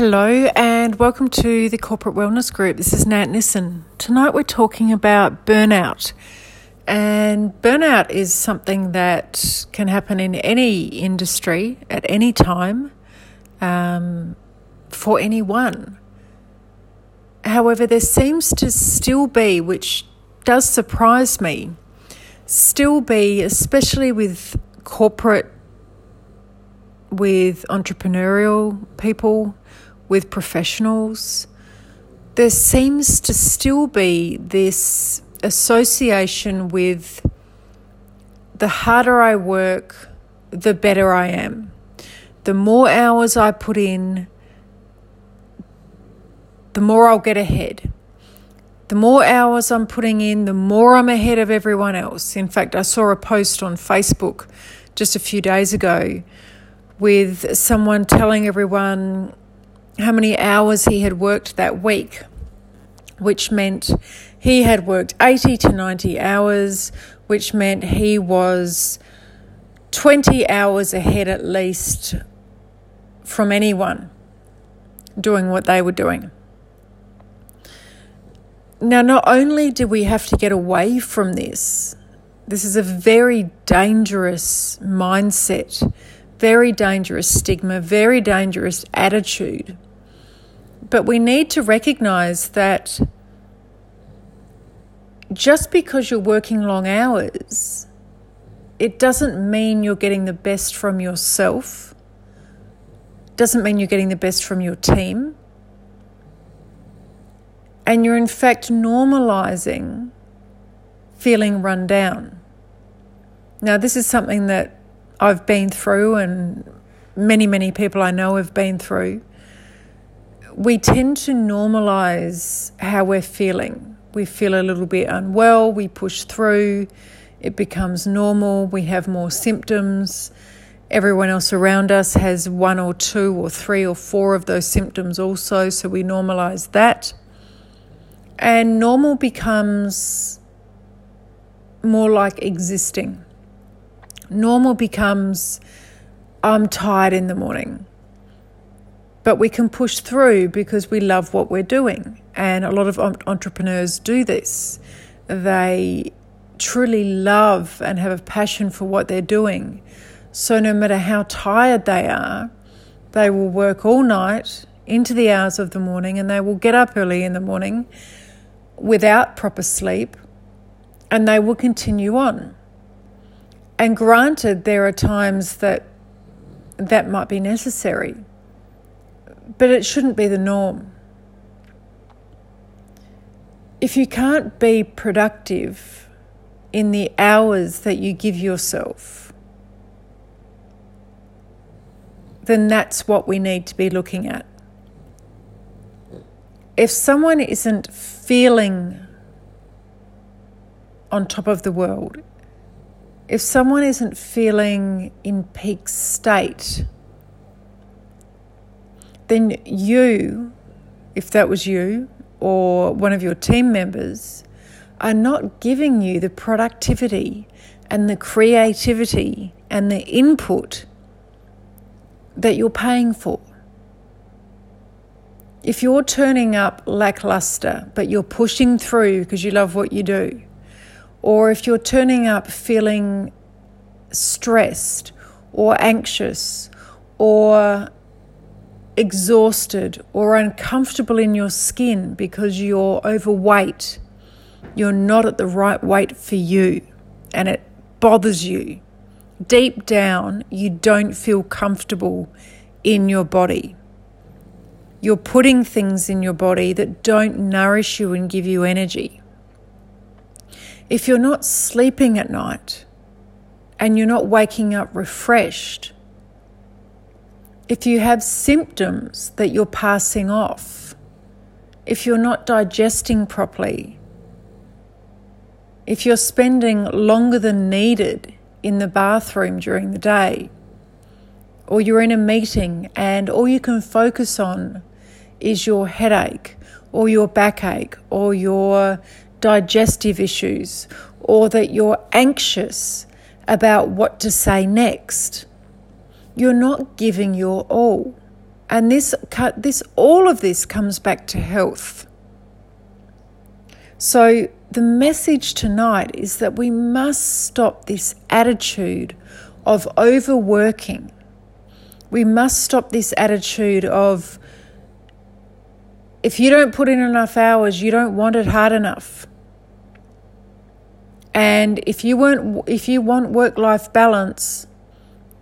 Hello, and welcome to the Corporate Wellness Group. This is Nat Nissen. Tonight we're talking about burnout. And burnout is something that can happen in any industry at any time um, for anyone. However, there seems to still be, which does surprise me, still be, especially with corporate, with entrepreneurial people, with professionals, there seems to still be this association with the harder I work, the better I am. The more hours I put in, the more I'll get ahead. The more hours I'm putting in, the more I'm ahead of everyone else. In fact, I saw a post on Facebook just a few days ago with someone telling everyone how many hours he had worked that week, which meant he had worked 80 to 90 hours, which meant he was 20 hours ahead at least from anyone doing what they were doing. Now, not only do we have to get away from this, this is a very dangerous mindset, very dangerous stigma, very dangerous attitude. But we need to recognize that just because you're working long hours, it doesn't mean you're getting the best from yourself, doesn't mean you're getting the best from your team. And you're in fact normalizing feeling run down. Now, this is something that I've been through, and many, many people I know have been through we tend to normalize how we're feeling. We feel a little bit unwell, we push through, it becomes normal, we have more symptoms. Everyone else around us has one or two or three or four of those symptoms also, so we normalize that. And normal becomes more like existing. Normal becomes I'm tired in the morning. But we can push through because we love what we're doing. And a lot of entrepreneurs do this. They truly love and have a passion for what they're doing. So no matter how tired they are, they will work all night into the hours of the morning and they will get up early in the morning without proper sleep and they will continue on. And granted, there are times that that might be necessary but it shouldn't be the norm. If you can't be productive in the hours that you give yourself, then that's what we need to be looking at. If someone isn't feeling on top of the world, if someone isn't feeling in peak state, then you, if that was you or one of your team members, are not giving you the productivity and the creativity and the input that you're paying for. If you're turning up lackluster, but you're pushing through because you love what you do, or if you're turning up feeling stressed or anxious or exhausted or uncomfortable in your skin because you're overweight, you're not at the right weight for you, and it bothers you. Deep down, you don't feel comfortable in your body. You're putting things in your body that don't nourish you and give you energy. If you're not sleeping at night and you're not waking up refreshed, if you have symptoms that you're passing off, if you're not digesting properly, if you're spending longer than needed in the bathroom during the day, or you're in a meeting and all you can focus on is your headache or your backache or your digestive issues, or that you're anxious about what to say next you're not giving your all. And this, this, all of this comes back to health. So, the message tonight is that we must stop this attitude of overworking. We must stop this attitude of if you don't put in enough hours, you don't want it hard enough. And if you weren't if you want work-life balance,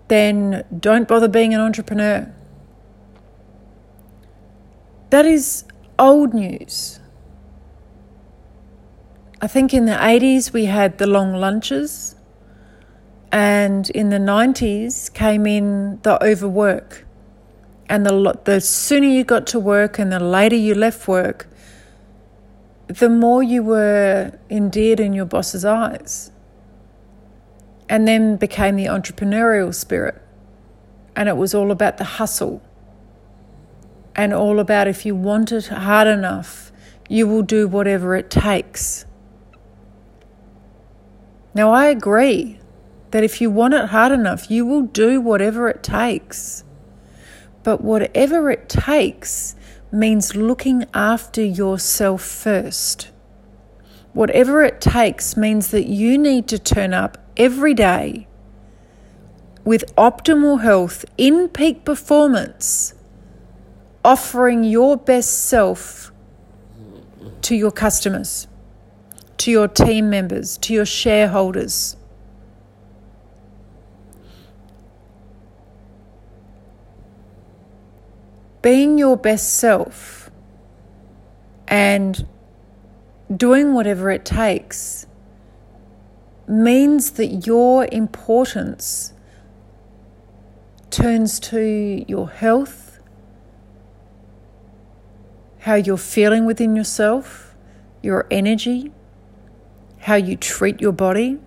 then don't bother being an entrepreneur. That is old news. I think in the 80s we had the long lunches, and in the 90s came in the overwork. And the, the sooner you got to work and the later you left work, the more you were endeared in your boss's eyes. And then became the entrepreneurial spirit. And it was all about the hustle. And all about if you want it hard enough, you will do whatever it takes. Now, I agree that if you want it hard enough, you will do whatever it takes. But whatever it takes means looking after yourself first. Whatever it takes means that you need to turn up every day with optimal health in peak performance, offering your best self to your customers to your team members, to your shareholders. Being your best self and doing whatever it takes means that your importance turns to your health, how you're feeling within yourself, your energy, how you treat your body,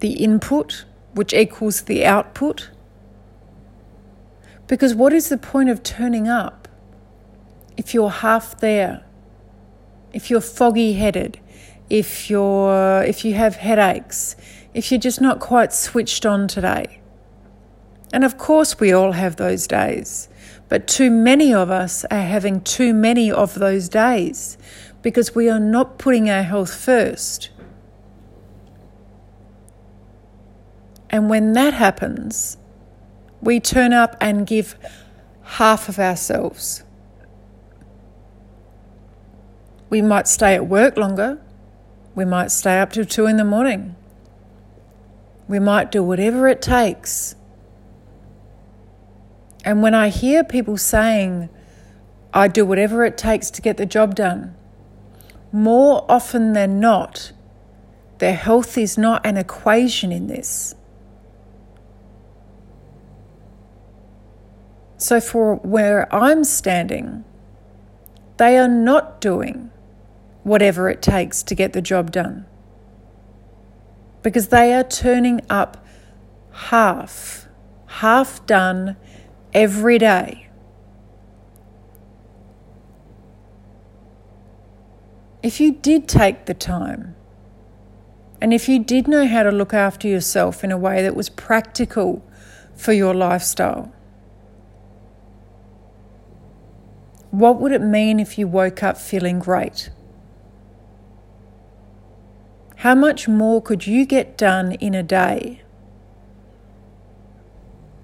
the input, which equals the output. Because what is the point of turning up if you're half there, if you're foggy headed, if, you're, if you have headaches, if you're just not quite switched on today? And of course, we all have those days, but too many of us are having too many of those days because we are not putting our health first. And when that happens, we turn up and give half of ourselves. We might stay at work longer. We might stay up till two in the morning. We might do whatever it takes. And when I hear people saying, I do whatever it takes to get the job done, more often than not, their health is not an equation in this. So, for where I'm standing, they are not doing whatever it takes to get the job done because they are turning up half, half done every day. if you did take the time and if you did know how to look after yourself in a way that was practical for your lifestyle, what would it mean if you woke up feeling great? How much more could you get done in a day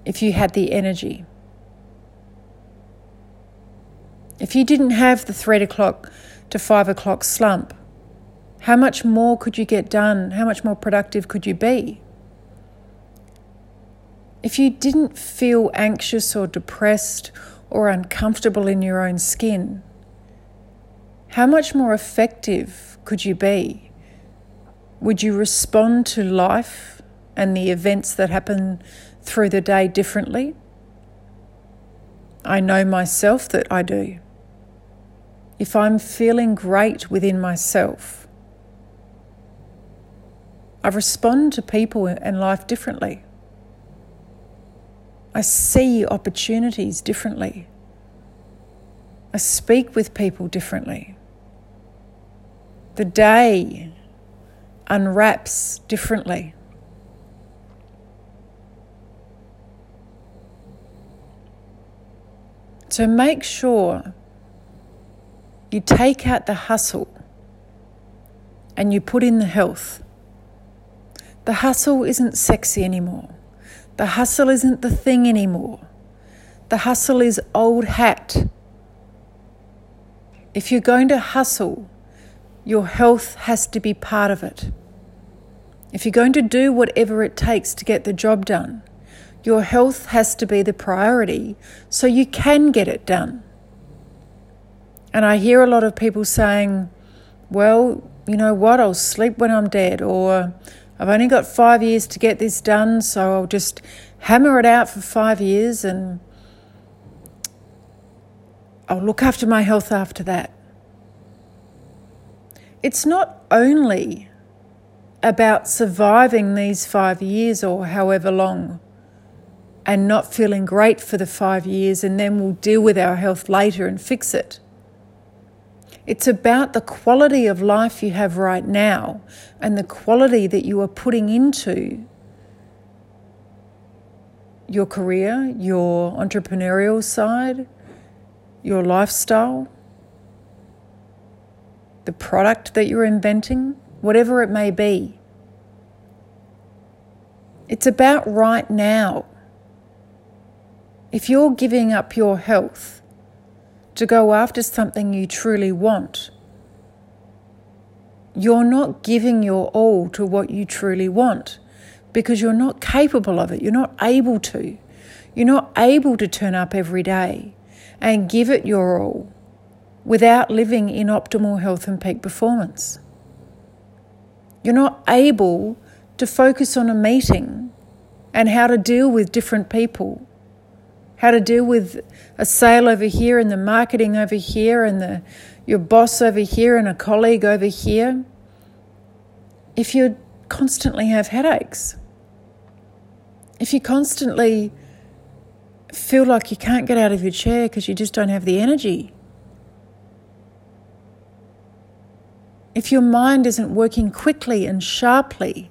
if you had the energy? If you didn't have the three o'clock to five o'clock slump, how much more could you get done? How much more productive could you be? If you didn't feel anxious or depressed or uncomfortable in your own skin, how much more effective could you be? Would you respond to life and the events that happen through the day differently? I know myself that I do if I'm feeling great within myself, I respond to people and life differently. I see opportunities differently. I speak with people differently. The day unwraps differently. So make sure you take out the hustle and you put in the health. The hustle isn't sexy anymore. The hustle isn't the thing anymore. The hustle is old hat. If you're going to hustle, your health has to be part of it. If you're going to do whatever it takes to get the job done, your health has to be the priority so you can get it done. And I hear a lot of people saying, well, you know what, I'll sleep when I'm dead, or I've only got five years to get this done, so I'll just hammer it out for five years and I'll look after my health after that. It's not only about surviving these five years or however long and not feeling great for the five years, and then we'll deal with our health later and fix it. It's about the quality of life you have right now and the quality that you are putting into your career, your entrepreneurial side, your lifestyle, the product that you're inventing, whatever it may be. It's about right now. If you're giving up your health, to go after something you truly want, you're not giving your all to what you truly want because you're not capable of it. You're not able to. You're not able to turn up every day and give it your all without living in optimal health and peak performance. You're not able to focus on a meeting and how to deal with different people how to deal with a sale over here and the marketing over here and the your boss over here and a colleague over here if you constantly have headaches if you constantly feel like you can't get out of your chair because you just don't have the energy if your mind isn't working quickly and sharply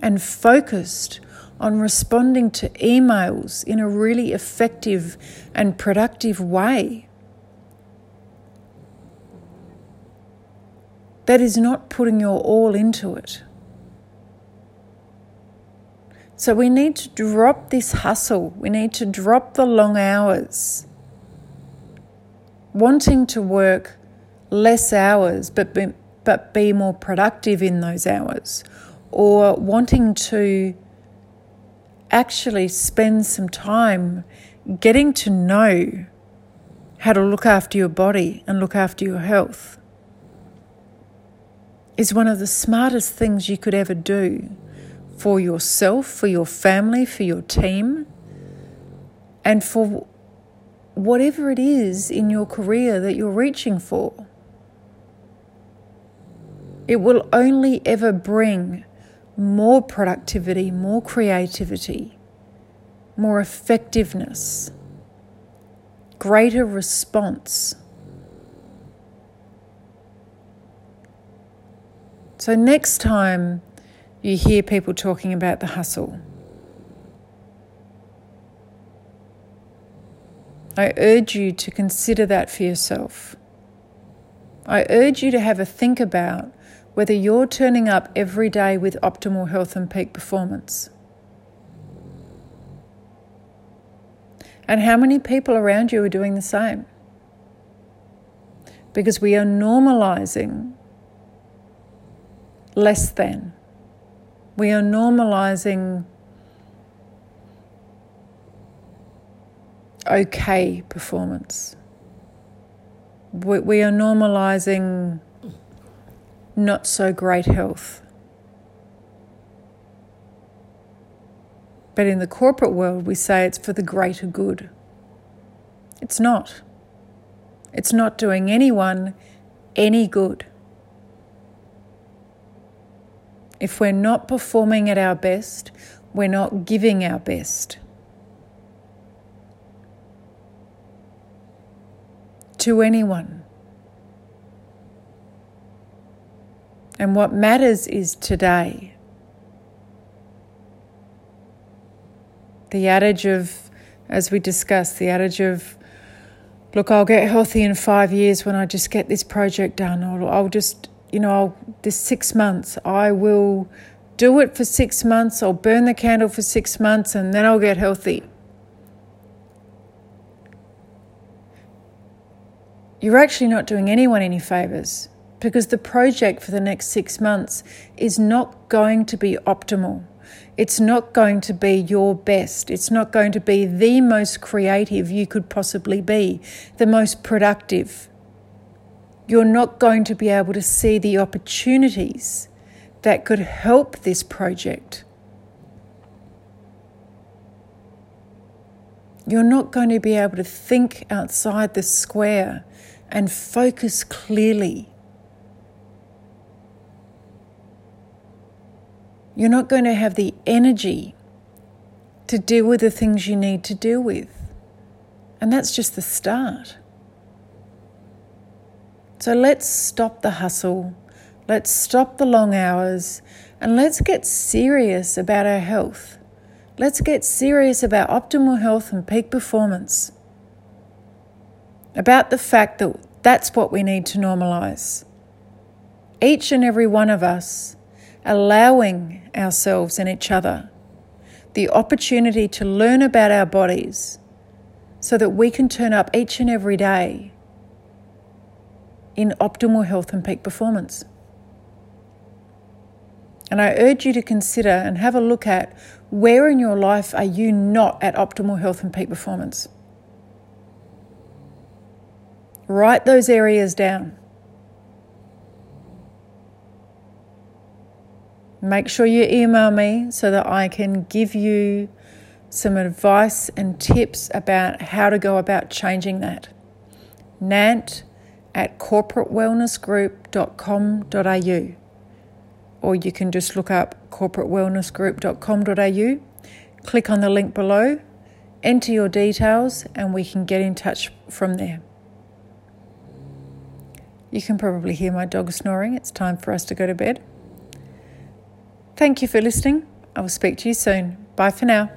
and focused on responding to emails in a really effective and productive way. That is not putting your all into it. So we need to drop this hustle. We need to drop the long hours. Wanting to work less hours but but be more productive in those hours, or wanting to actually spend some time getting to know how to look after your body and look after your health is one of the smartest things you could ever do for yourself, for your family, for your team, and for whatever it is in your career that you're reaching for. It will only ever bring more productivity, more creativity, more effectiveness, greater response. So, next time you hear people talking about the hustle, I urge you to consider that for yourself. I urge you to have a think about whether you're turning up every day with optimal health and peak performance. And how many people around you are doing the same? Because we are normalizing less than. We are normalizing okay performance. We, are normalizing not so great health. But in the corporate world, we say it's for the greater good. It's not. It's not doing anyone any good. If we're not performing at our best, we're not giving our best. To anyone. And what matters is today. The adage of, as we discussed, the adage of look, I'll get healthy in five years when I just get this project done, or I'll just, you know, I'll, this six months, I will do it for six months, I'll burn the candle for six months, and then I'll get healthy. You're actually not doing anyone any favours because the project for the next six months is not going to be optimal. It's not going to be your best. It's not going to be the most creative you could possibly be, the most productive. You're not going to be able to see the opportunities that could help this project. You're not going to be able to think outside the square and focus clearly. You're not going to have the energy to deal with the things you need to deal with. And that's just the start. So let's stop the hustle, let's stop the long hours, and let's get serious about our health. Let's get serious about optimal health and peak performance. About the fact that that's what we need to normalize. Each and every one of us allowing ourselves and each other the opportunity to learn about our bodies so that we can turn up each and every day in optimal health and peak performance. And I urge you to consider and have a look at where in your life are you not at optimal health and peak performance. Write those areas down. Make sure you email me so that I can give you some advice and tips about how to go about changing that. Nat at corporatewellnessgroup.com.au or you can just look up corporatewellnessgroup.com.au, click on the link below, enter your details, and we can get in touch from there. You can probably hear my dog snoring. It's time for us to go to bed. Thank you for listening. I will speak to you soon. Bye for now.